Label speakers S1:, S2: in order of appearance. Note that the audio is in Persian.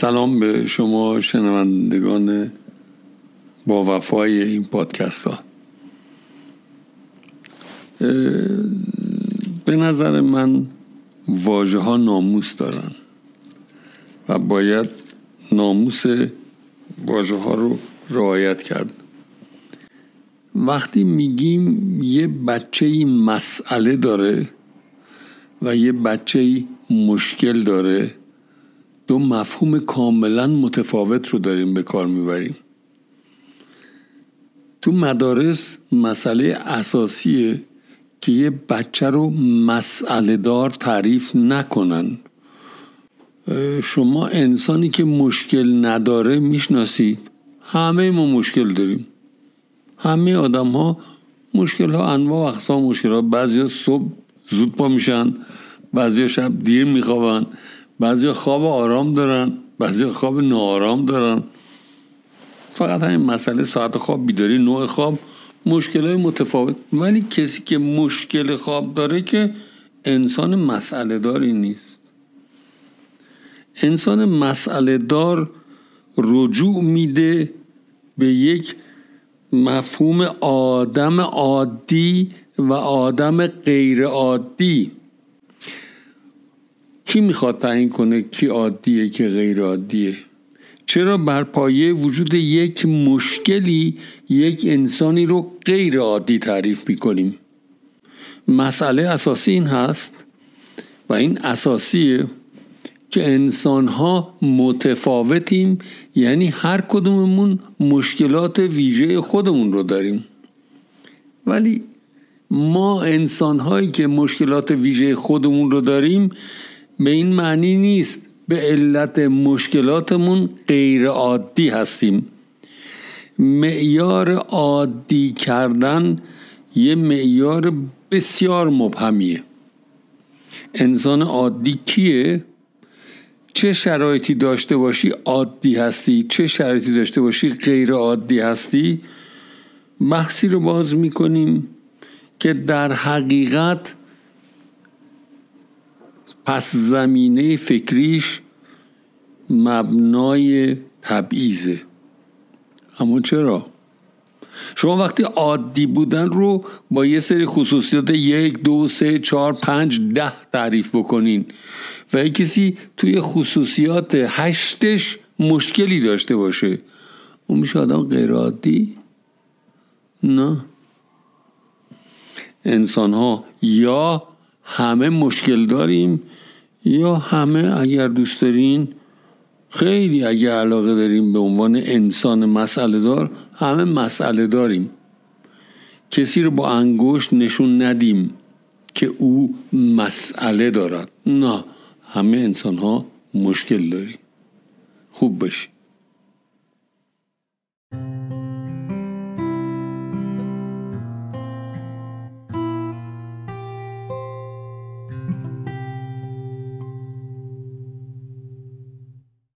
S1: سلام به شما شنوندگان با وفای این پادکست ها. به نظر من واژه ها ناموس دارن و باید ناموس واژه ها رو رعایت کرد. وقتی میگیم یه بچه مسئله داره و یه بچه مشکل داره دو مفهوم کاملا متفاوت رو داریم به کار می‌بریم. تو مدارس مسئله اساسیه که یه بچه رو مسئله دار تعریف نکنن. شما انسانی که مشکل نداره می‌شناسید همه ما مشکل داریم. همه آدم ها مشکل ها انواع و اقسام مشکل ها بعضی صبح زود پا میشن بعضی شب دیر میخوابن. بعضی خواب آرام دارن بعضی خواب ناآرام دارن. فقط همین مسئله ساعت خواب بیداری نوع خواب مشکل های متفاوت. ولی کسی که مشکل خواب داره که انسان مسئله داری نیست. انسان مسئله دار رجوع میده به یک مفهوم آدم عادی و آدم غیر عادی کی می‌خواد تعیین کنه کی عادیه که غیر عادیه؟ چرا بر پایه وجود یک مشکلی یک انسانی رو غیر عادی تعریف می‌کنیم؟ مسئله اساسی این هست و این اساسیه که انسان ها متفاوتیم یعنی هر کدوممون مشکلات ویژه خودمون رو داریم. ولی ما انسان هایی که مشکلات ویژه خودمون رو داریم به این معنی نیست. به علت مشکلاتمون غیر عادی هستیم. معیار عادی کردن یه معیار بسیار مبهمیه. انسان عادی کیه؟ چه شرایطی داشته باشی عادی هستی چه شرایطی داشته باشی غیر عادی هستی؟ بحثی رو باز می‌کنیم که در حقیقت پس زمینه فکریش مبنای تبعیزه اما چرا؟ شما وقتی عادی بودن رو با یه سری خصوصیات یک دو سه چهار پنج ده تعریف بکنین و یک کسی توی خصوصیات هشتش مشکلی داشته باشه اون میشه آدم غیر عادی؟ نه انسان ها یا همه مشکل داریم یا همه اگر دوست دارین خیلی اگر علاقه داریم به عنوان انسان مسئله دار همه مسئله داریم. کسی رو با انگشت نشون ندیم که او مسئله دارد. نه همه انسان ها مشکل داریم. خوب باشید.